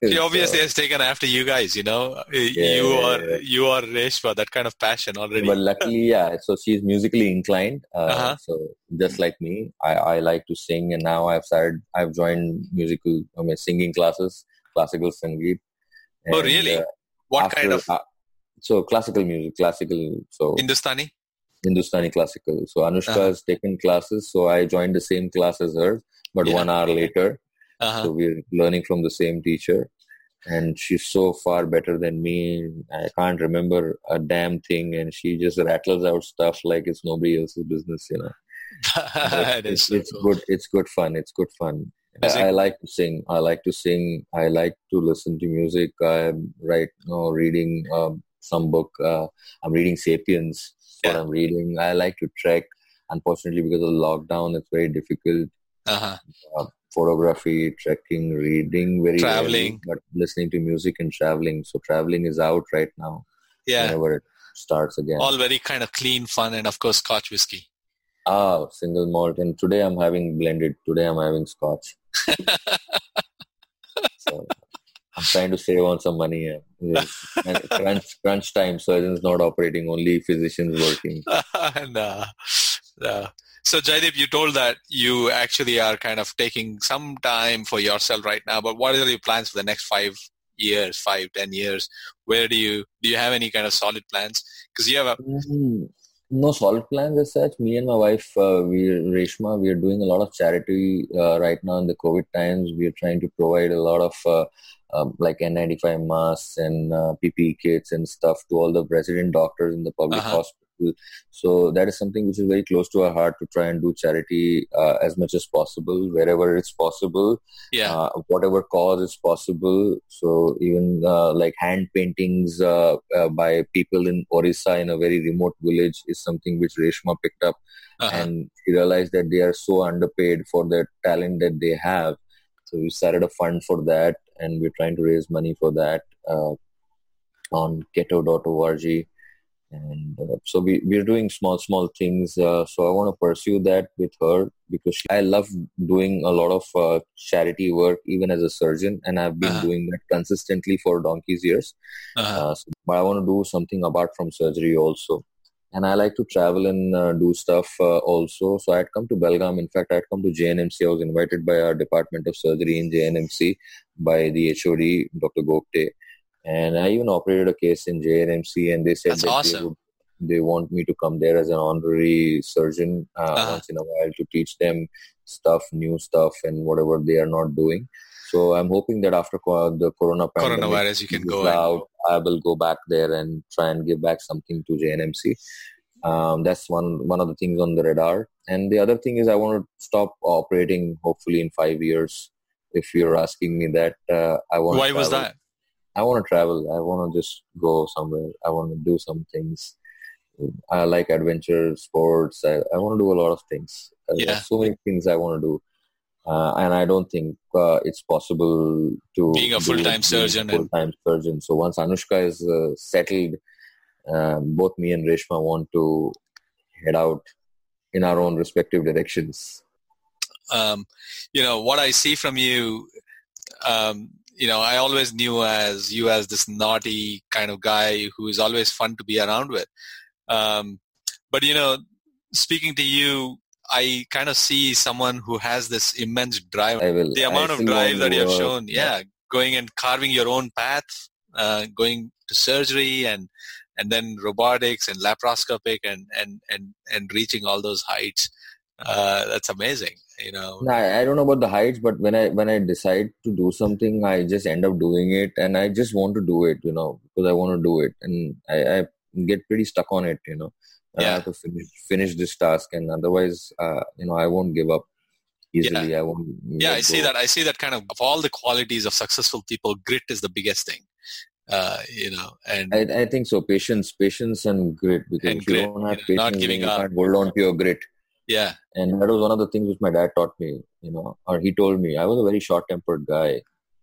She obviously has taken after you guys, you know. you yeah, are yeah. you are Reshma, that kind of passion already. but luckily, yeah. So she's musically inclined. Uh, Uh-huh. So just like me, I, I like to sing, and now I've started. I've joined musical, I mean, singing classes, classical sangeet. Oh, And, really? uh, what kind of uh, so classical music, classical. So Hindustani? Hindustani classical. So Anushka Uh-huh. has taken classes, so I joined the same class as her, but Yeah. one hour later. Uh-huh. So we're learning from the same teacher. And she's so far better than me. I can't remember a damn thing, and she just rattles out stuff like it's nobody else's business, you know. it's, so it's cool. good. It's good fun. It's good fun. I, like to sing. I like to sing. I like to listen to music. I'm right now reading um, some book. Uh, I'm reading *Sapiens*. What I'm reading. I like to trek. Unfortunately, because of lockdown, it's very difficult. Uh-huh. Photography, trekking, reading, very rarely, Traveling. but listening to music and traveling. So traveling is out right now. Yeah. Whenever it starts again. All very kind of clean, fun, and of course, Scotch whiskey. Ah, single malt. And today I'm having blended. Today I'm having scotch. So I'm trying to save on some money. Yes. And crunch, crunch time. Surgeons not operating, only physicians working. and, uh, uh, so, Jaideep, you told that you actually are kind of taking some time for yourself right now. But what are your plans for the next five years, five, ten years? Where do you do you have any kind of solid plans? Because you have a Mm, No solid plans as such. Me and my wife, uh, we Reshma, we are doing a lot of charity uh, right now in the COVID times. We are trying to provide a lot of uh, um, like N95 masks and uh, PPE kits and stuff to all the resident doctors in the public Uh-huh. Hospital. So that is something which is very close to our heart to try and do charity uh, as much as possible wherever it's possible yeah. uh, whatever cause is possible. So even uh, like hand paintings uh, uh, by people in Orissa in a very remote village is something which Reshma picked up, uh-huh. and she realized that they are so underpaid for the talent that they have. So we started a fund for that, and we're trying to raise money for that uh, on ketto.org. And uh, so we, we're doing small, small things. Uh, so I want to pursue that with her because she, I love doing a lot of uh, charity work, even as a surgeon. And I've been Uh-huh. doing that consistently for donkey's years. Uh-huh. Uh, so, but I want to do something apart from surgery also. And I like to travel and uh, do stuff uh, also. So I'd come to Belgaum. In fact, I'd come to JNMC. I was invited by our Department of Surgery in JNMC by the HOD, Dr. Gopte. And I even operated a case in JNMC, and they said That's that awesome. they, would, they want me to come there as an honorary surgeon uh, Uh-huh. once in a while to teach them stuff, new stuff, and whatever they are not doing. So I'm hoping that after the corona pandemic, Coronavirus, you can go and out, I will go back there and try and give back something to JNMC. Um, that's one one of the things on the radar. And the other thing is, I want to stop operating. Hopefully, in five years. If you're asking me that, uh, I want. Why was that? I want to travel. I want to just go somewhere. I want to do some things. I like adventure sports. I, I want to do a lot of things. Uh, Yeah. So many things I want to do. Uh, and I don't think uh, it's possible to Being a full-time being a surgeon and- Full-time surgeon. So once Anushka is uh, settled, um, both me and Reshma want to head out in our own respective directions. um, you know what I see from you. Um, you know, I always knew as you as this naughty kind of guy who is always fun to be around with. Um, but you know, speaking to you, I kind of see someone who has this immense drive. I will. The I amount of drive that you have shown, yeah, going and carving your own path, uh, going to surgery and and then robotics and laparoscopic and and and and reaching all those heights. Uh, that's amazing. You know. No, I I don't know about the heights, but when I when I decide to do something, I just end up doing it, and I just want to do it, you know, because I want to do it, and I, I get pretty stuck on it, you know. And I have to finish finish this task, and otherwise, uh, you know, I won't give up easily. yeah. I won't. yeah i see go. that i see that kind of of all the qualities of successful people grit is the biggest thing uh, you know and I, I think so. Patience, patience, and grit. Because And if you grit, don't have you know, not patience, giving you up. can't hold on to your grit. Yeah And that was one of the things which my dad taught me. You know, or he told me I was a very short-tempered guy,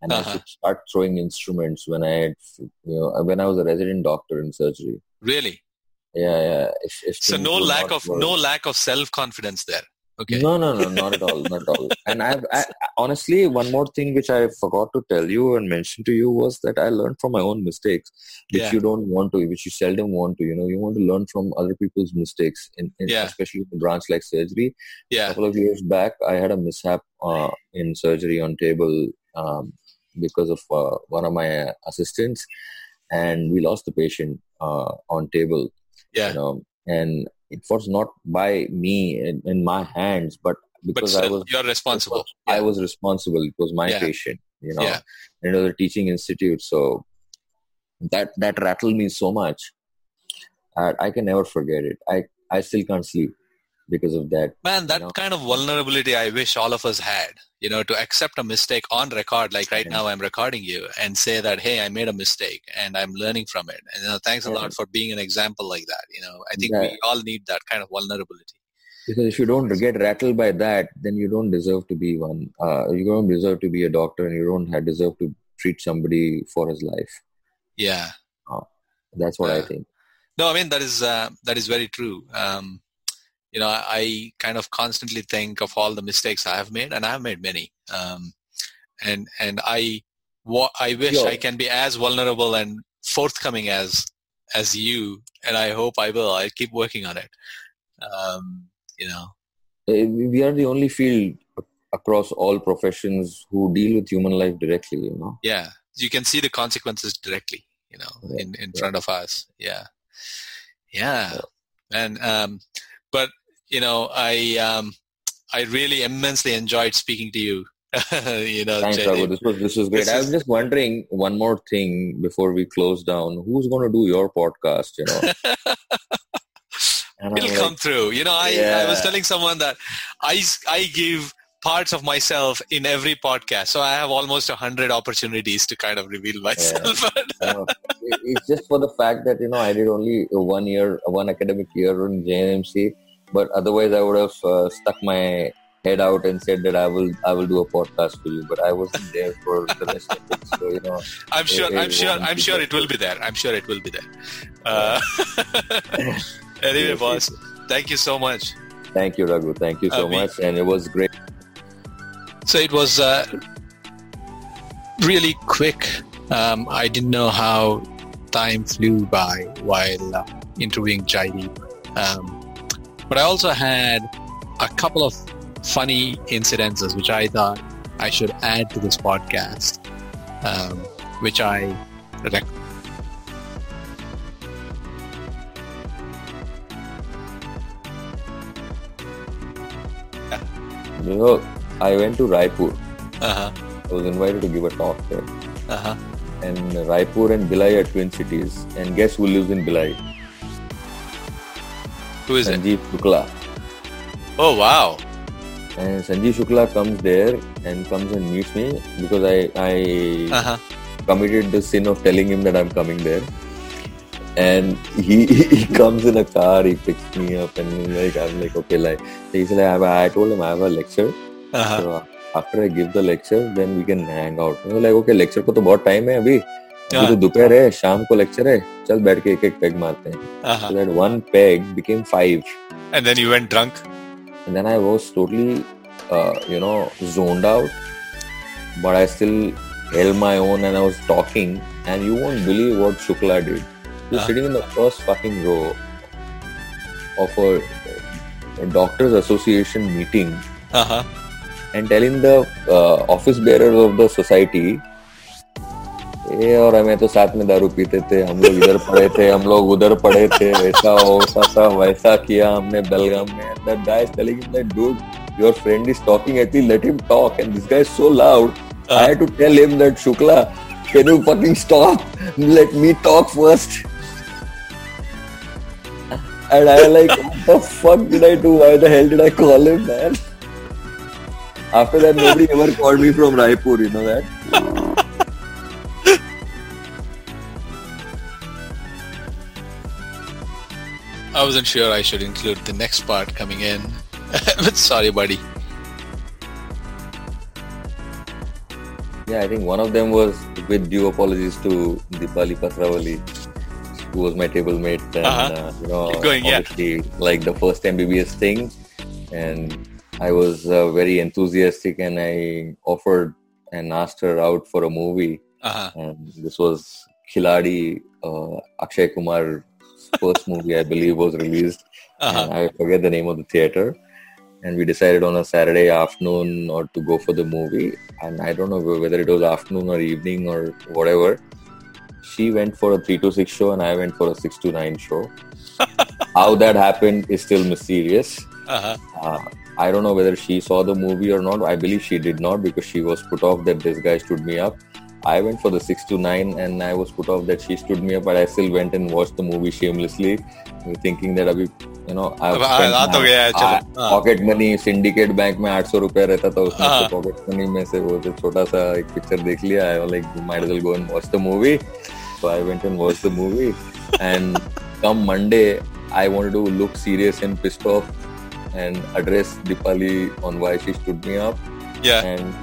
and I Uh-huh. should start throwing instruments when I had, you know, when I was a resident doctor in surgery. really Yeah, yeah. If, if so no lack of work- no lack of self confidence there okay No, no, no, not at all, not at all. And I've I, honestly, one more thing which I forgot to tell you and mention to you was that I learned from my own mistakes, which Yeah. you don't want to, which you seldom want to. You know, you want to learn from other people's mistakes, in, in Yeah. especially in a branch like surgery. yeah A couple of years back, I had a mishap uh, in surgery on table um, because of uh, one of my assistants, and we lost the patient uh, on table yeah you know and it was not by me in, in my hands but but because i was you're responsible i was responsible it was my Yeah. patient you know Yeah. and it was a teaching institute so that that rattled me so much I, I can never forget it i i still can't sleep because of that man that know. kind of vulnerability i wish all of us had you know to accept a mistake on record like right now i'm recording you and say that hey i made a mistake and i'm learning from it. And you know, thanks a lot for being an example like that you know. I think Yeah. we all need that kind of vulnerability. Because if you don't get rattled by that then you don't deserve to be one uh, you don't deserve to be a doctor and you don't have, deserve to treat somebody for his life. Yeah. That's what i think. No, I mean that is uh, that is very true. Um, you know, I, kind of constantly think of all the mistakes I have made, and I have made many. Um, and and I wa- I wish Sure. I can be as vulnerable and forthcoming as as you, and I hope I will. I keep working on it. Um, you know, Uh, we are the only field across all professions who deal with human life directly you know yeah, you can see the consequences directly. You know, Yeah, in in yeah. front of us. Yeah, yeah, and um, you know, I um, I really immensely enjoyed speaking to you. you know, thanks. This was this was great This i is- was just wondering one more thing before we close down who's going to do your podcast you know It'll like, come through. You know, I, I was telling someone that I, I give parts of myself in every podcast. So I have almost a hundred opportunities to kind of reveal myself. it- it's just for the fact that you know I did only one year, one academic year in JNMC, but otherwise I would have uh, stuck my head out and said that I will I will do a podcast for you, but I wasn't there for the rest of it. So you know, I'm sure, It- I'm sure, I'm sure it will be there. I'm sure it will be there. Uh, anyway, boss, thank you so much. thank you, Raghu. Thank you so Uh, much, and it was great. So it was uh, really quick. Um, I didn't know how time flew by while uh, interviewing Jaideep. Um, but I also had a couple of funny incidences which I thought I should add to this podcast, um, which I rec- You know, I went to Raipur. uh-huh, I was invited to give a talk there, uh-huh. and Raipur and Bhilai are twin cities. And guess who lives in Bhilai? Who is Sanjeev it? Sanjeev Shukla. Oh wow! And Sanjeev Shukla comes there and comes and meets me because I I Uh-huh. committed the sin of telling him that I'm coming there. And he he comes in a car, he picks me up, and like I'm like okay, like he's like I, have I told him I have a lecture. Uh-huh. So after I give the lecture, then we can hang out. Was like okay, lecture को तो बहुत time है अभी. अभी हाँ. तो दोपहर है, शाम को lecture है. चल बैठ के एक एक पेग मारते हैं. Uh-huh. That one peg became five. And then you went drunk. and then I was totally, uh, you know, zoned out. But I still held my own and I was talking. And you won't believe what Shukla did. He was Ah. sitting in the first fucking row of a, a doctors association meeting Uh-huh. and telling the uh, office bearers of the society uh और हमें तो साथ में दारू पीते थे हम लोग इधर पड़े थे हम लोग उधर पड़े थे वैसा वैसा था वैसा किया हमने बेलगाम में that guy is telling him that dude your friend is talking at at least let him talk and this guy is so loud I had to tell him that Shukla can you fucking stop let me talk first and I like what the fuck did I do? Why the hell did I call him, man? After that, nobody ever called me from Raipur, you know that? I wasn't sure I should include the next part coming in. but sorry, buddy. Yeah, I think one of them was with due apologies to Dipali Patravali, who was my table mate. And, Uh-huh. uh, you know, Keep going, yeah. obviously, like the first MBBS thing. And I was uh, very enthusiastic and I offered and asked her out for a movie. Uh-huh. And this was Khiladi, uh, Akshay Kumar's first movie, I believe, was released. Uh-huh. And I forget the name of the theater. And we decided on a Saturday afternoon or to go for the movie. And I don't know whether it was afternoon or evening or whatever. She went for a 3 to 6 show and I went for a 6 to 9 show. How that happened is still mysterious. Uh-huh. Uh, I don't know whether she saw the movie or not. I believe she did not because she was put off that this guy stood me up. I went for the 6 to 9 and I was put off that she stood me up, but I still went and watched the movie shamelessly, thinking that अभी you know I've अब आ- spent आ तो my- गया है, चलो, आ- हाँ। Pocket money syndicate bank में 800 रुपया रहता था उसमें हाँ। से पॉकेट मनी में से वो जो छोटा सा एक पिक्चर देख लिया I like might as well go and watch the movie so I went and watch the movie and come Monday I wanted to look serious and pissed off and address Dipali on why she stood me up. Yeah. And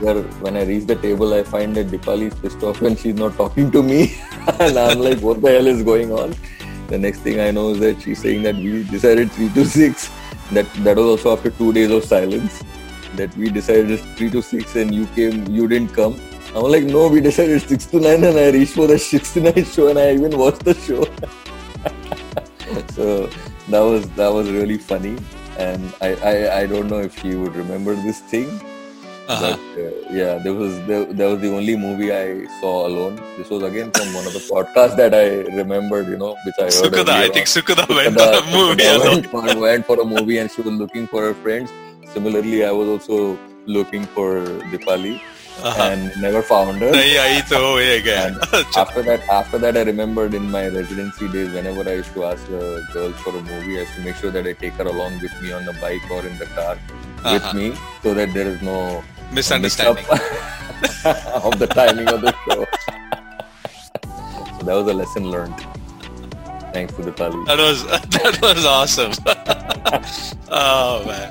when I reach the table, I find that Dipali is pissed off and she's not talking to me. and I'm like, what the hell is going on? The next thing I know is that she's saying that we decided 3 to 6. That, that was also after two days of silence. That we decided 3 to 6 and you came, you didn't come. I'm like, no, we decided 6 to 9 and I reached for the 6 to 9 show and I even watched the show. so that was that was really funny and I, I, I don't know if she would remember this thing uh-huh. But, uh, yeah, there was there, that was the only movie I saw alone. This was again from one of the podcasts that I remembered, you know, which I heard. Sukada, I think Sukada, Sukada went for a movie alone. Went, went for a movie and she was looking for her friends. Similarly, I was also looking for Dipali. Uh-huh. and never found her. after that, after that, I remembered in my residency days, whenever I used to ask the girls for a movie, I used to make sure that I take her along with me on the bike or in the car with Uh-huh. me, so that there is no Misunderstanding. of the timing of the show. so that was a lesson learned. Thanks to Dipali. That was that was awesome. oh man.